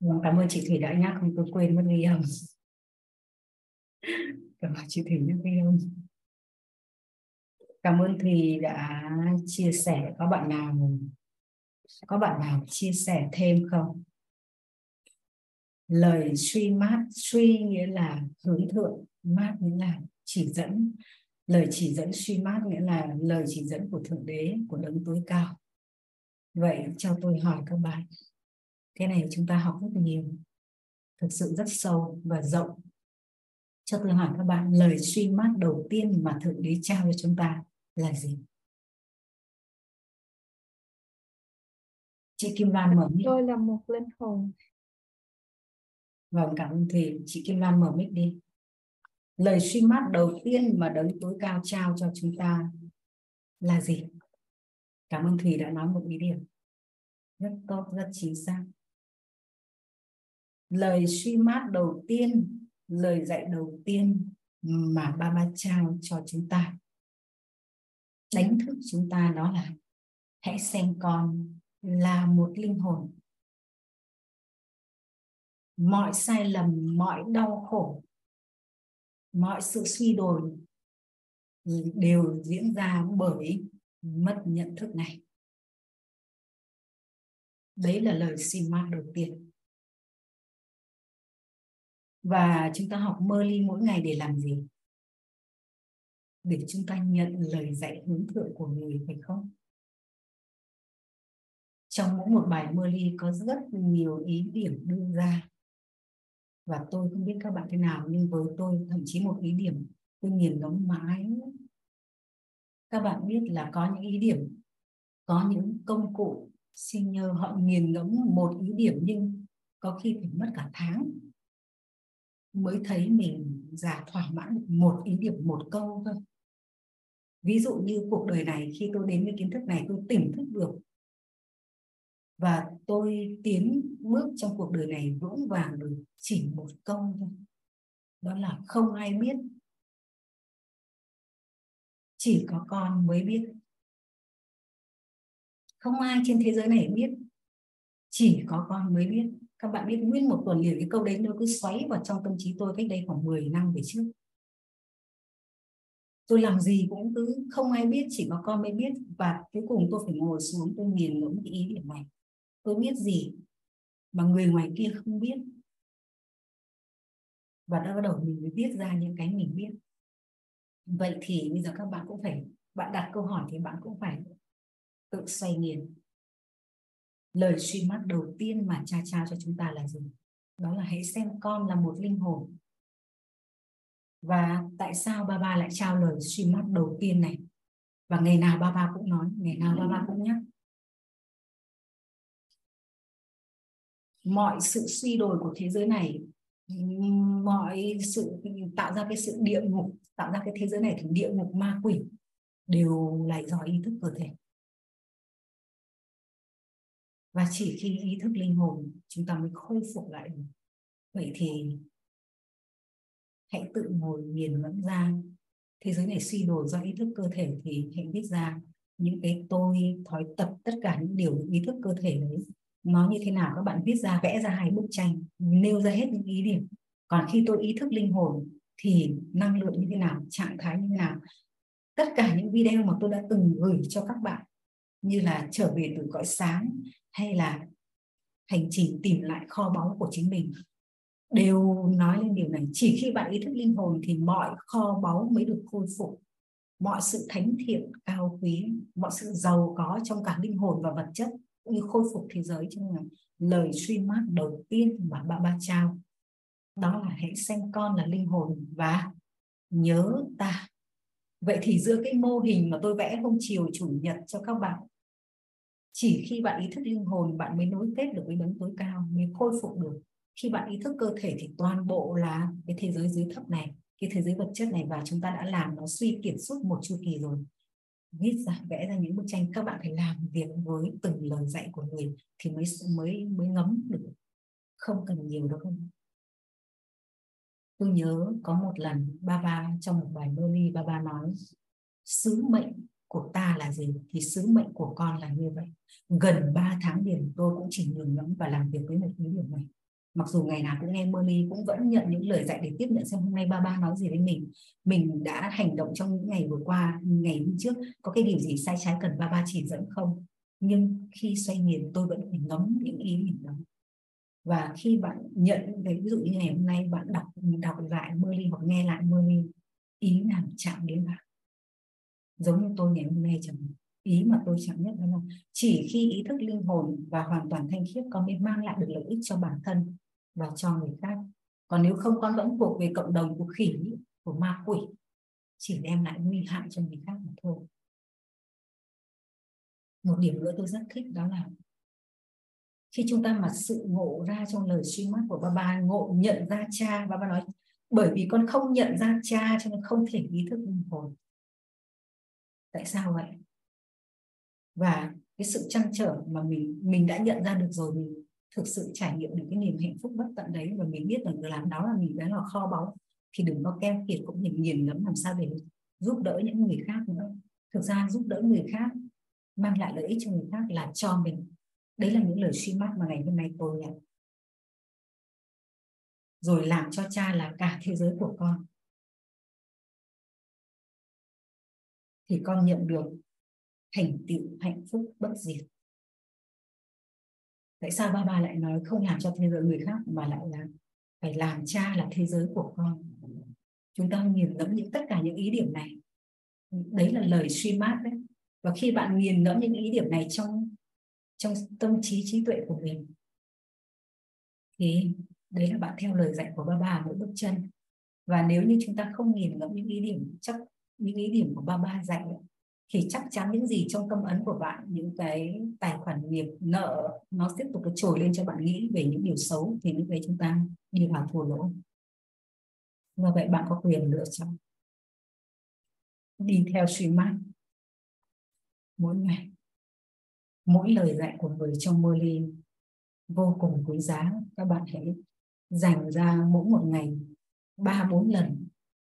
Vâng, cảm ơn chị Thủy đã nhắc không tôi quên mất ghi âm. Cảm ơn chị Thủy nhắc ghi âm. Cảm ơn Thùy đã chia sẻ. Có bạn nào, có bạn nào chia sẻ thêm không? Lời suy mát, suy nghĩa là hướng thượng, mát nghĩa là chỉ dẫn. Lời chỉ dẫn suy mát nghĩa là lời chỉ dẫn của thượng đế, của đấng tối cao. Vậy cho tôi hỏi các bạn cái này chúng ta học rất nhiều thực sự rất sâu và rộng. Cho tôi hỏi các bạn lời suy mát đầu tiên mà thượng đế trao cho chúng ta là gì? Chị Kim Lan mở mic. Tôi là một linh hồn. Vâng cảm ơn Thùy chị Kim Lan mở mic đi. Lời suy mát đầu tiên mà đấng tối cao trao cho chúng ta là gì? Cảm ơn Thùy đã nói một ý điểm. Rất tốt rất chính xác lời suy mát đầu tiên, lời dạy đầu tiên mà ba ba trao cho chúng ta. Đánh thức chúng ta đó là, hãy xem con là một linh hồn. Mọi sai lầm, mọi đau khổ, mọi sự suy đồi đều diễn ra bởi mất nhận thức này. Đấy là lời xin mát đầu tiên và chúng ta học mơ ly mỗi ngày để làm gì? Để chúng ta nhận lời dạy hướng thượng của người, phải không? Trong mỗi một bài mơ ly có rất nhiều ý điểm đưa ra. Và tôi không biết các bạn thế nào, nhưng với tôi, thậm chí một ý điểm, tôi nghiền ngẫm mãi. Các bạn biết là có những ý điểm, có những công cụ xin nhờ họ nghiền ngẫm một ý điểm, nhưng có khi phải mất cả tháng mới thấy mình giả thỏa mãn một ý điểm, một câu thôi. Ví dụ như cuộc đời này, khi tôi đến với kiến thức này, tôi tỉnh thức được. Và tôi tiến bước trong cuộc đời này vững vàng được chỉ một câu thôi. Đó là không ai biết. Chỉ có con mới biết. Không ai trên thế giới này biết. Chỉ có con mới biết các bạn biết nguyên một tuần liền cái câu đấy nó cứ xoáy vào trong tâm trí tôi cách đây khoảng 10 năm về trước. Tôi làm gì cũng cứ không ai biết, chỉ có con mới biết. Và cuối cùng tôi phải ngồi xuống, tôi nghiền ngẫm cái ý điểm này. Tôi biết gì mà người ngoài kia không biết? Và đã bắt đầu mình mới viết ra những cái mình biết. Vậy thì bây giờ các bạn cũng phải, bạn đặt câu hỏi thì bạn cũng phải tự xoay nghiền lời suy mắt đầu tiên mà cha trao cho chúng ta là gì? Đó là hãy xem con là một linh hồn. Và tại sao ba ba lại trao lời suy mắt đầu tiên này? Và ngày nào ba ba cũng nói, ngày nào ba ba cũng nhắc. Mọi sự suy đồi của thế giới này, mọi sự tạo ra cái sự địa ngục, tạo ra cái thế giới này thì địa ngục, ma quỷ đều lại do ý thức cơ thể và chỉ khi ý thức linh hồn, chúng ta mới khôi phục lại được. Vậy thì hãy tự ngồi nghiền ngẫm ra. Thế giới này suy đồi do ý thức cơ thể thì hãy viết ra những cái tôi, thói tập, tất cả những điều ý thức cơ thể đấy. Nó như thế nào? Các bạn viết ra, vẽ ra hai bức tranh, nêu ra hết những ý điểm. Còn khi tôi ý thức linh hồn thì năng lượng như thế nào, trạng thái như thế nào? Tất cả những video mà tôi đã từng gửi cho các bạn như là trở về từ cõi sáng hay là hành trình tìm lại kho báu của chính mình. Đều nói lên điều này, chỉ khi bạn ý thức linh hồn thì mọi kho báu mới được khôi phục. Mọi sự thánh thiện, cao quý, mọi sự giàu có trong cả linh hồn và vật chất cũng như khôi phục thế giới trong nên lời suy mát đầu tiên mà ba ba trao, đó là hãy xem con là linh hồn và nhớ ta. Vậy thì giữa cái mô hình mà tôi vẽ hôm chiều chủ nhật cho các bạn chỉ khi bạn ý thức linh hồn, bạn mới nối kết được với đấng tối cao, mới khôi phục được. Khi bạn ý thức cơ thể thì toàn bộ là cái thế giới dưới thấp này, cái thế giới vật chất này, và chúng ta đã làm nó suy kiệt suốt một chu kỳ rồi. Viết ra, vẽ ra những bức tranh, các bạn phải làm việc với từng lời dạy của người thì mới mới mới ngấm được. Không cần nhiều đâu. Không tôi nhớ có một lần ba ba trong một bài mơ ly ba ba nói, sứ mệnh của ta là gì? Thì sứ mệnh của con là như vậy. Gần 3 tháng liền, tôi cũng chỉ nhường nhẫn và làm việc với một cái điều này. Mặc dù ngày nào cũng nghe Merly cũng vẫn nhận những lời dạy để tiếp nhận xem hôm nay ba ba nói gì với mình. Mình đã hành động trong những ngày vừa qua, ngày hôm trước, có cái điều gì sai trái cần ba ba chỉ dẫn không? Nhưng khi xoay nghiền, tôi vẫn phải ngấm những ý mình đó. Và khi bạn nhận cái ví dụ như ngày hôm nay, bạn đọc đọc lại Merly hoặc nghe lại Merly ý làm chạm đến bạn? Giống như tôi ngày hôm nay chẳng ý mà tôi chạm nhất đó là chỉ khi ý thức linh hồn và hoàn toàn thanh khiết, con mới mang lại được lợi ích cho bản thân và cho người khác. Còn nếu không, con vẫn thuộc về cộng đồng của khỉ, của ma quỷ, chỉ đem lại nguy hại cho người khác mà thôi. Một điểm nữa tôi rất thích đó là khi chúng ta mà sự ngộ ra trong lời suy mắt của ba ba, ngộ nhận ra cha, ba ba nói, bởi vì con không nhận ra cha cho nên không thể ý thức linh hồn tại sao vậy? Và cái sự chăn trở mà mình mình đã nhận ra được rồi, mình thực sự trải nghiệm được cái niềm hạnh phúc bất tận đấy và mình biết rằng làm đó là mình đấy là kho báu, thì đừng có keo kiệt cũng nhìn nhìn lắm làm sao để giúp đỡ những người khác nữa. Thực ra giúp đỡ người khác, mang lại lợi ích cho người khác là cho mình. Đấy là những lời suy mắt mà ngày hôm nay tôi nhận rồi làm cho cha là cả thế giới của con. Thì con nhận được thành tựu hạnh phúc bất diệt. Tại sao ba ba lại nói không làm cho thế giới người khác mà lại là phải làm cha là thế giới của con? Chúng ta nghiền ngẫm những tất cả những ý điểm này. Đấy là lời suy mát đấy. Và khi bạn nghiền ngẫm những ý điểm này trong trong tâm trí trí tuệ của mình, thì đấy là bạn theo lời dạy của ba bà mỗi bước chân. Và nếu như chúng ta không nghiền ngẫm những ý điểm chắc những ý điểm của ba ba dạy thì chắc chắn những gì trong tâm ấn của bạn, những cái tài khoản nghiệp nợ, nó tiếp tục trồi lên cho bạn nghĩ về những điều xấu thì lúc đấy chúng ta đi vào thua lỗ. Và vậy bạn có quyền lựa chọn. Đi theo suy mát mỗi ngày, mỗi lời dạy của người trong mơ ly vô cùng quý giá. Các bạn hãy dành ra mỗi một ngày ba bốn lần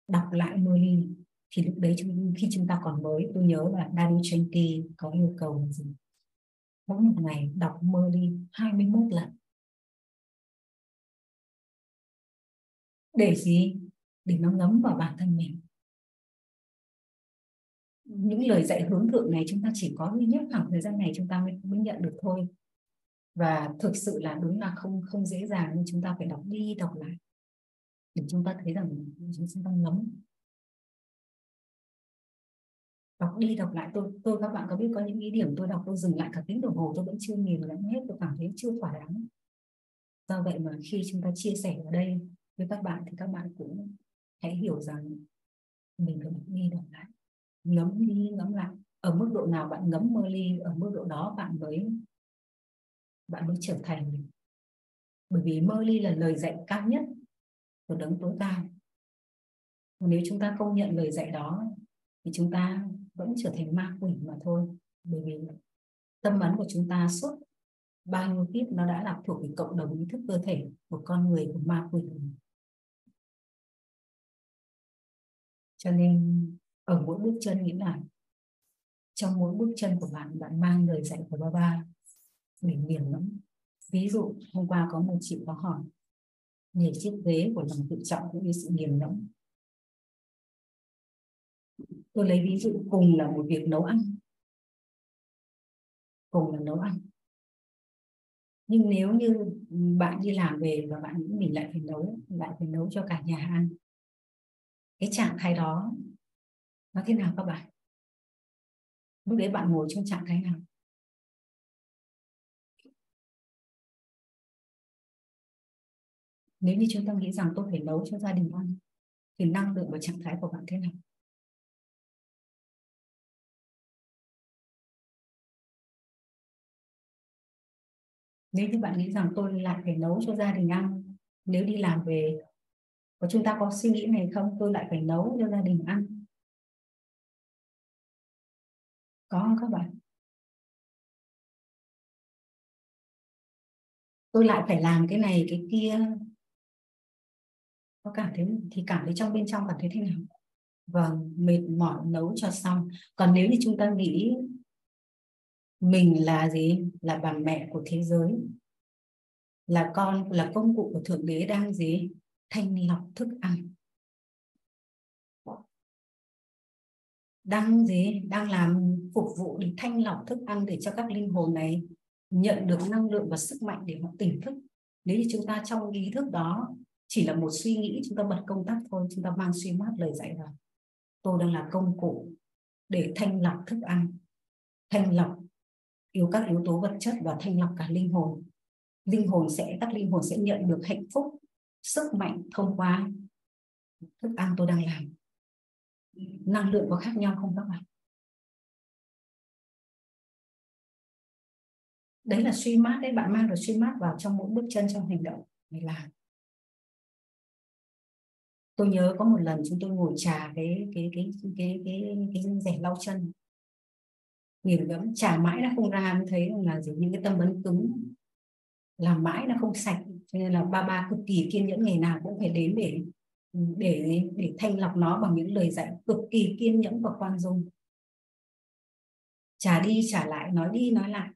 đọc lại mơ ly thì lúc đấy khi chúng ta còn mới tôi nhớ là Dani Chenki có yêu cầu là gì? Mỗi một ngày đọc mơ ly 21 lần. Để gì? Để nó ngấm vào bản thân mình. Những lời dạy hướng thượng này chúng ta chỉ có duy nhất khoảng thời gian này chúng ta mới, mới nhận được thôi. Và thực sự là đúng là không không dễ dàng nhưng chúng ta phải đọc đi đọc lại. Để chúng ta thấy rằng chúng ta ngấm đọc đi đọc lại, tôi tôi, các bạn có biết có những ý điểm tôi đọc, tôi dừng lại cả tiếng đồng hồ, tôi vẫn chưa nhìn lắm hết, tôi cảm thấy chưa thỏa đáng. Do vậy mà khi chúng ta chia sẻ ở đây với các bạn thì các bạn cũng hãy hiểu rằng mình phải đọc đi đọc lại ngấm đi ngấm lại. Ở mức độ nào bạn ngấm mơ ly, ở mức độ đó bạn mới bạn mới trở thành. Bởi vì mơ ly là lời dạy cao nhất của đấng tối cao. Nếu chúng ta không nhận lời dạy đó, thì chúng ta vẫn trở thành ma quỷ mà thôi. Bởi vì tâm ấn của chúng ta suốt bao nhiêu kiếp nó đã là thuộc về cộng đồng ý thức cơ thể của con người, của ma quỷ cho nên ở mỗi bước chân nghĩa là trong mỗi bước chân của bạn bạn mang lời dạy của ba ba để nghiền lắm. Ví dụ, hôm qua có một chị có hỏi về chiếc ghế của lòng tự trọng cũng như sự nghiền ngẫm tôi lấy ví dụ, cùng là một việc nấu ăn. Cùng là nấu ăn. Nhưng nếu như bạn đi làm về và bạn nghĩ mình lại phải nấu, lại phải nấu cho cả nhà ăn, cái trạng thái đó nó thế nào các bạn? Lúc đấy bạn ngồi trong trạng thái nào? Nếu như chúng ta nghĩ rằng tôi phải nấu cho gia đình ăn, thì năng lượng và trạng thái của bạn thế nào? Nếu như bạn nghĩ rằng tôi lại phải nấu cho gia đình ăn, nếu đi làm về và chúng ta có suy nghĩ này không? Tôi lại phải nấu cho gia đình ăn. Có không các bạn? Tôi lại phải làm cái này, cái kia. Có cảm thấy thì cảm thấy trong bên trong cảm thấy thế nào? Vâng mệt mỏi nấu cho xong. Còn nếu như chúng ta nghĩ mình là gì? Là bà mẹ của thế giới. Là con, là công cụ của thượng đế đang gì? Thanh lọc thức ăn. Đang gì? Đang làm phục vụ để thanh lọc thức ăn để cho các linh hồn này nhận được năng lượng và sức mạnh để họ tỉnh thức. Nếu như chúng ta trong ý thức đó chỉ là một suy nghĩ, chúng ta bật công tắc thôi, chúng ta mang suy mát lời dạy vào. Tôi đang là công cụ để thanh lọc thức ăn. Thanh lọc yếu các yếu tố vật chất và thanh lọc cả linh hồn. Linh hồn sẽ các linh hồn sẽ nhận được hạnh phúc sức mạnh thông qua thức ăn tôi đang làm. Năng lượng có khác nhau không các bạn? Đấy là suy mát đấy bạn mang được suy mát vào trong mỗi bước chân trong hành động mình làm tôi nhớ có một lần chúng tôi ngồi trà cái cái cái cái cái cái, cái rẻ lau chân nghiền ngẫm trà mãi nó không ra, mới thấy là gì, những cái tâm vấn cứng làm mãi nó không sạch. Cho nên là ba ba cực kỳ kiên nhẫn, ngày nào cũng phải đến để để để thanh lọc nó bằng những lời dạy cực kỳ kiên nhẫn và khoan dung. Trả đi trả lại, nói đi, nói lại.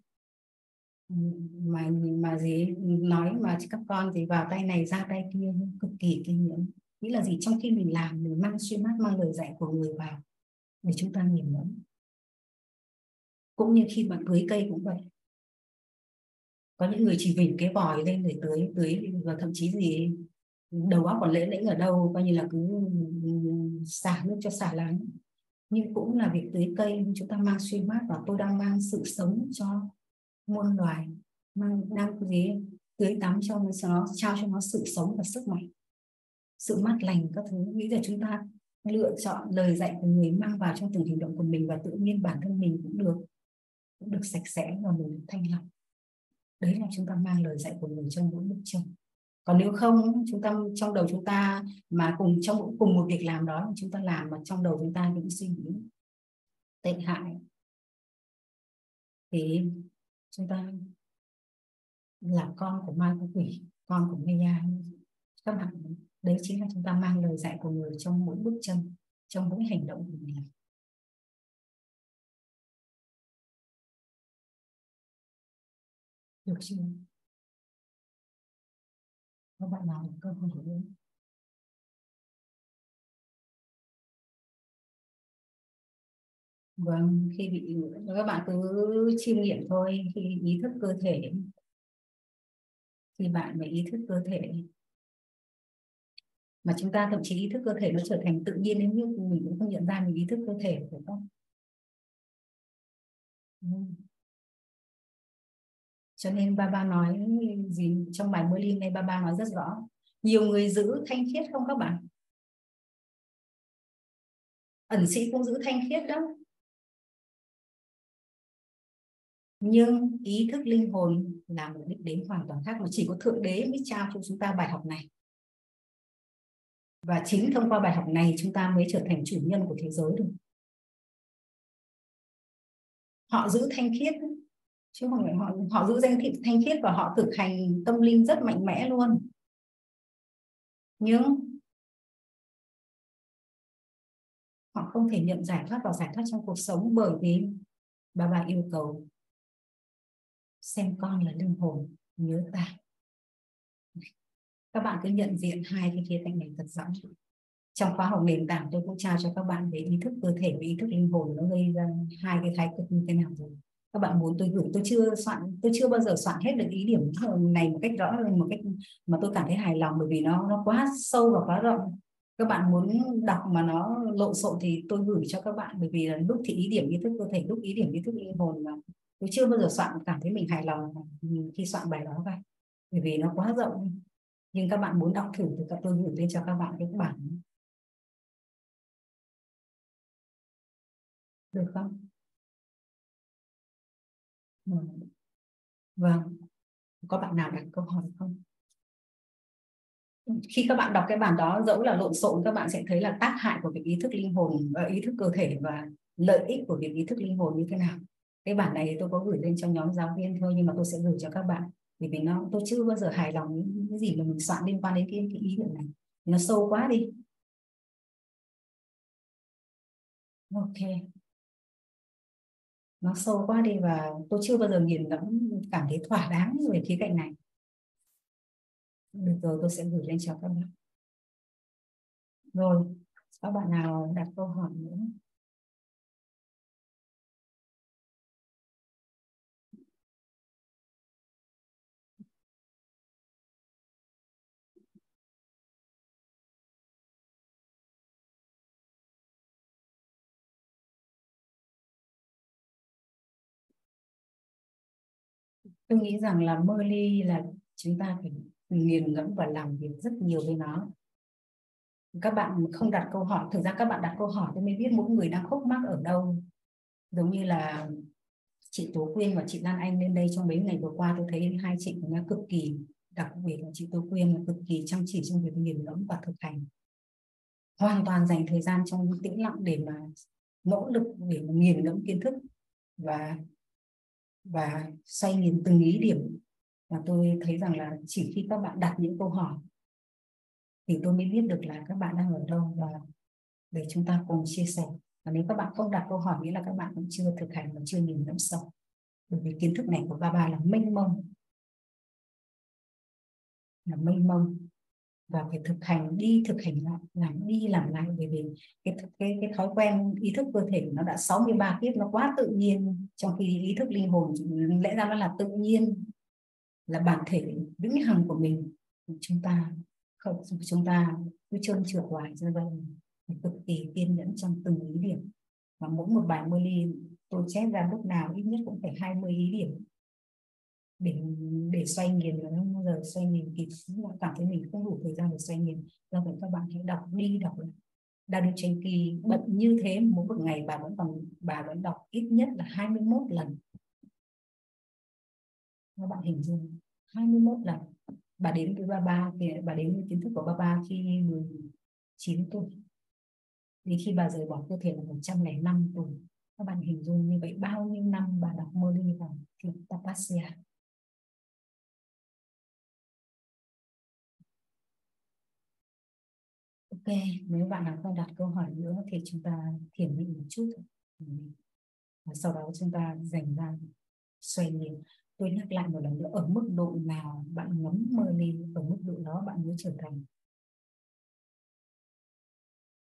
Mà mà gì, nói mà các con thì vào tay này, ra tay kia, cực kỳ kiên nhẫn. Nghĩa là gì, trong khi mình làm, mình mang suy mát mang lời dạy của người vào, để chúng ta nhìn ngẫm cũng như khi bạn tưới cây cũng vậy. Có những người chỉ vỉnh cái vòi lên để tưới tưới và thậm chí gì, đầu óc còn lễ lĩnh ở đâu, coi như là cứ ừ, ừ, ừ, xả nước cho xả láng. Nhưng cũng là việc tưới cây chúng ta mang suy mát và tôi đang mang sự sống cho muôn loài, mang, đang gì tưới tắm cho nó, trao cho nó sự sống và sức mạnh, sự mát lành các thứ. Nghĩ là chúng ta lựa chọn lời dạy của người mang vào trong từng hành động của mình và tự nhiên bản thân mình cũng được cũng được sạch sẽ và mình được thanh lọc. Đấy là chúng ta mang lời dạy của người trong mỗi bức chân còn nếu không, chúng ta, trong đầu chúng ta mà cùng trong, cùng một việc làm đó chúng ta làm mà trong đầu chúng ta những suy nghĩ tệ hại. Thì chúng ta là con của ma của quỷ, con của Maya các bạn, đấy chính là chúng ta mang lời dạy của người trong mỗi bước chân trong mỗi hành động của mình. Được chưa? Các bạn nào cơ hỏi nữa? Vâng khi bị các bạn cứ chiêm nghiệm thôi. Khi ý thức cơ thể, thì bạn mới ý thức cơ thể. Mà chúng ta thậm chí ý thức cơ thể nó trở thành tự nhiên đến mức mình cũng không nhận ra mình ý thức cơ thể, phải không? Cho nên ba ba nói gì trong bài mơ lim này ba ba nói rất rõ. Nhiều người giữ thanh khiết không các bạn? Ẩn sĩ cũng giữ thanh khiết đó nhưng ý thức linh hồn là một đích đến hoàn toàn khác mà chỉ có thượng đế mới trao cho chúng ta bài học này. Và chính thông qua bài học này chúng ta mới trở thành chủ nhân của thế giới được họ giữ thanh khiết chứ không phải họ họ giữ danh thị thanh khiết và họ thực hành tâm linh rất mạnh mẽ luôn. Nhưng họ không thể nhận giải thoát và giải thoát trong cuộc sống bởi vì bà bà yêu cầu xem con là linh hồn, nhớ ta. Các bạn cứ nhận diện hai cái khía cạnh này thật rõ. Trong khóa học nền tảng tôi cũng trao cho các bạn về ý thức cơ thể và ý thức linh hồn, nó gây ra hai cái thái cực như thế nào rồi các bạn muốn tôi gửi, tôi chưa soạn, tôi chưa bao giờ soạn hết được ý điểm này một cách rõ, một cách mà tôi cảm thấy hài lòng, bởi vì nó nó quá sâu và quá rộng. Các bạn muốn đọc mà nó lộn xộn thì tôi gửi cho các bạn, bởi vì là lúc thì ý điểm ý thức cơ thể lúc ý điểm ý thức linh hồn mà tôi chưa bao giờ soạn, cảm thấy mình hài lòng khi soạn bài đó vậy bởi vì nó quá rộng. Nhưng các bạn muốn đọc thử thì tôi gửi lên cho các bạn cái bản. Được không? Vâng. vâng. Có bạn nào đặt câu hỏi không? Khi các bạn đọc cái bản đó dẫu là lộn xộn các bạn sẽ thấy là tác hại của việc ý thức linh hồn và ý thức cơ thể và lợi ích của việc ý thức linh hồn như thế nào. Cái bản này tôi có gửi lên cho nhóm giáo viên thôi nhưng mà tôi sẽ gửi cho các bạn. Bởi vì nó tôi chưa bao giờ hài lòng những cái gì mà mình soạn liên quan đến cái, cái ý niệm này. Nó sâu quá đi. Ok nó sâu quá đi và tôi chưa bao giờ nhìn ngẫm cảm thấy thỏa đáng về khía cạnh này. Được rồi, tôi sẽ gửi lên cho các bạn. Rồi, các bạn nào đặt câu hỏi nữa? Tôi nghĩ rằng là mơ ly là chúng ta phải nghiền ngẫm và làm việc rất nhiều với nó. Các bạn không đặt câu hỏi, thực ra các bạn đặt câu hỏi thì mới biết mỗi người đang khúc mắc ở đâu. Giống như là chị Tố Quyên và chị Lan Anh lên đây trong mấy ngày vừa qua, tôi thấy hai chị cũng cực kỳ, đặc biệt là chị Tố Quyên là cực kỳ chăm chỉ trong việc nghiền ngẫm và thực hành. Hoàn toàn dành thời gian trong tĩnh lặng để mà nỗ lực để mà nghiền ngẫm kiến thức và và xoay nghiền từng ý điểm. Và tôi thấy rằng là chỉ khi các bạn đặt những câu hỏi, thì tôi mới biết được là các bạn đang ở đâu và để chúng ta cùng chia sẻ. Và nếu các bạn không đặt câu hỏi, nghĩa là các bạn cũng chưa thực hành và chưa nhìn ngẫm sâu. Bởi vì kiến thức này của ba ba là mênh mông. Là mênh mông và phải thực hành đi, thực hành lại, làm đi, làm lại. Bởi vì cái cái cái thói quen, ý thức cơ thể nó đã 63 kiếp, nó quá tự nhiên. Trong khi ý thức linh hồn lẽ ra nó là tự nhiên, là bản thể vĩnh hằng của mình. Chúng ta không, chúng ta cứ trơn trượt hoài như vậy cực kỳ kiên nhẫn trong từng ý điểm. Và mỗi một bài mơ ly tôi chép ra lúc nào ít nhất cũng phải 20 ý điểm để để xoay nghiền và không bao giờ xoay nghiền kịp. Cảm thấy mình không đủ thời gian để xoay nghiền. Do vậy các bạn hãy đọc đi, đọc lại. Đa Đu Tranh Kỳ bận như thế mỗi một ngày bà vẫn còn, bà vẫn đọc ít nhất là 21 lần. Các bạn hình dung 21 lần. Bà đến với ba ba thì bà đến với kiến thức của ba ba khi 19 tuổi. Thì khi bà rời bỏ cơ thể là 105 tuổi. Các bạn hình dung như vậy, bao nhiêu năm bà đọc mơ đi vào thiền tapasya ok nếu bạn nào không đặt câu hỏi nữa thì chúng ta thiền định một chút. Và sau đó chúng ta dành ra xoay nhìn tôi nhắc lại một lần nữa ở mức độ nào bạn ngấm mơ lên, ở mức độ đó bạn mới trở thành?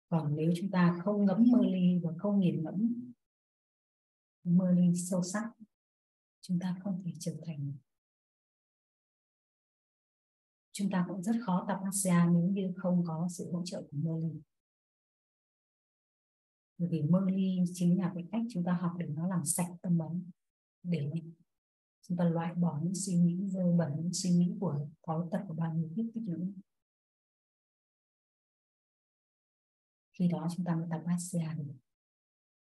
Còn nếu chúng ta không ngấm mơ ly và không nhìn ngẫm mơ ly sâu sắc chúng ta không thể trở thành chúng ta cũng rất khó tập ASEAN nếu như không có sự hỗ trợ của mơ ly bởi vì mơ ly chính là cái cách chúng ta học để nó làm sạch tâm ấn để chúng ta loại bỏ những suy nghĩ dơ bẩn, những suy nghĩ của có tật của bao nhiêu kiếp tích lũy khi đó chúng ta mới tập ASEAN.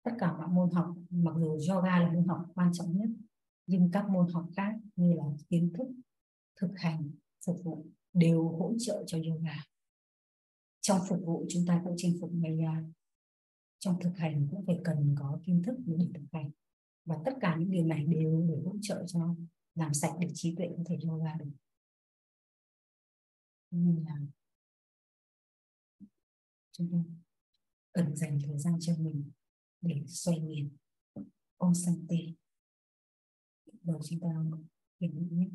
Tất cả các môn học, mặc dù yoga là môn học quan trọng nhất, nhưng các môn học khác như là kiến thức, thực hành, phục vụ đều hỗ trợ cho yoga. Trong phục vụ chúng ta cũng chinh phục maya à, trong thực hành cũng phải cần có kiến thức để thực hành. Và tất cả những điều này đều để hỗ trợ cho làm sạch để trí tuệ có thể yoga được. Nên là chúng ta cần dành thời gian cho mình để xoay nghiền sanh tì đầu chúng ta hiểu nhé